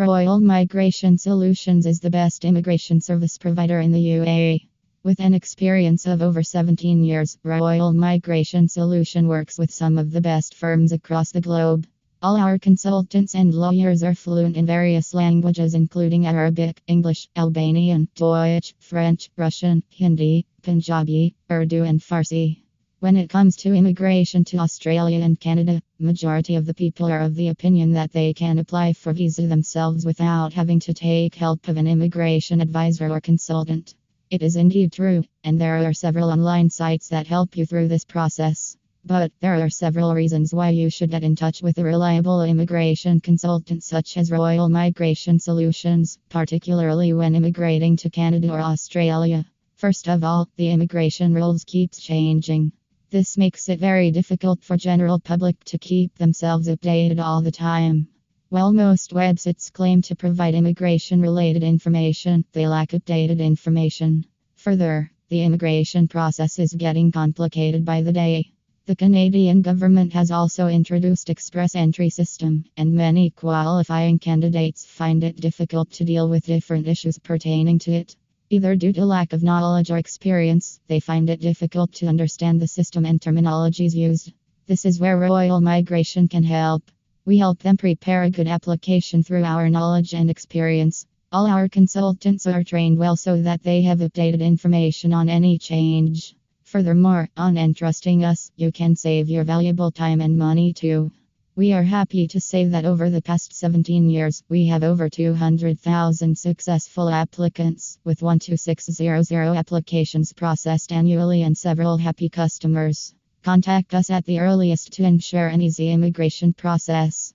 Royal Migration Solutions is the best immigration service provider in the UAE. With an experience of over 17 years, Royal Migration Solution works with some of the best firms across the globe. All our consultants and lawyers are fluent in various languages, including Arabic, English, Albanian, Deutsch, French, Russian, Hindi, Punjabi, Urdu, and Farsi. When it comes to immigration to Australia and Canada, majority of the people are of the opinion that they can apply for visa themselves without having to take help of an immigration advisor or consultant. It is indeed true, and there are several online sites that help you through this process. But there are several reasons why you should get in touch with a reliable immigration consultant such as Royal Migration Solutions, particularly when immigrating to Canada or Australia. First of all, the immigration rules keeps changing. This makes it very difficult for general public to keep themselves updated all the time. While most websites claim to provide immigration related information, they lack updated information. Further, the immigration process is getting complicated by the day. The Canadian government has also introduced express entry system, and many qualifying candidates find it difficult to deal with different issues pertaining to it. Either due to lack of knowledge or experience, they find it difficult to understand the system and terminologies used. This is where Royal Migration can help. We help them prepare a good application through our knowledge and experience. All our consultants are trained well so that they have updated information on any change. Furthermore, on entrusting us, you can save your valuable time and money too. We are happy to say that over the past 17 years, we have over 200,000 successful applicants, with 12600 applications processed annually and several happy customers. Contact us at the earliest to ensure an easy immigration process.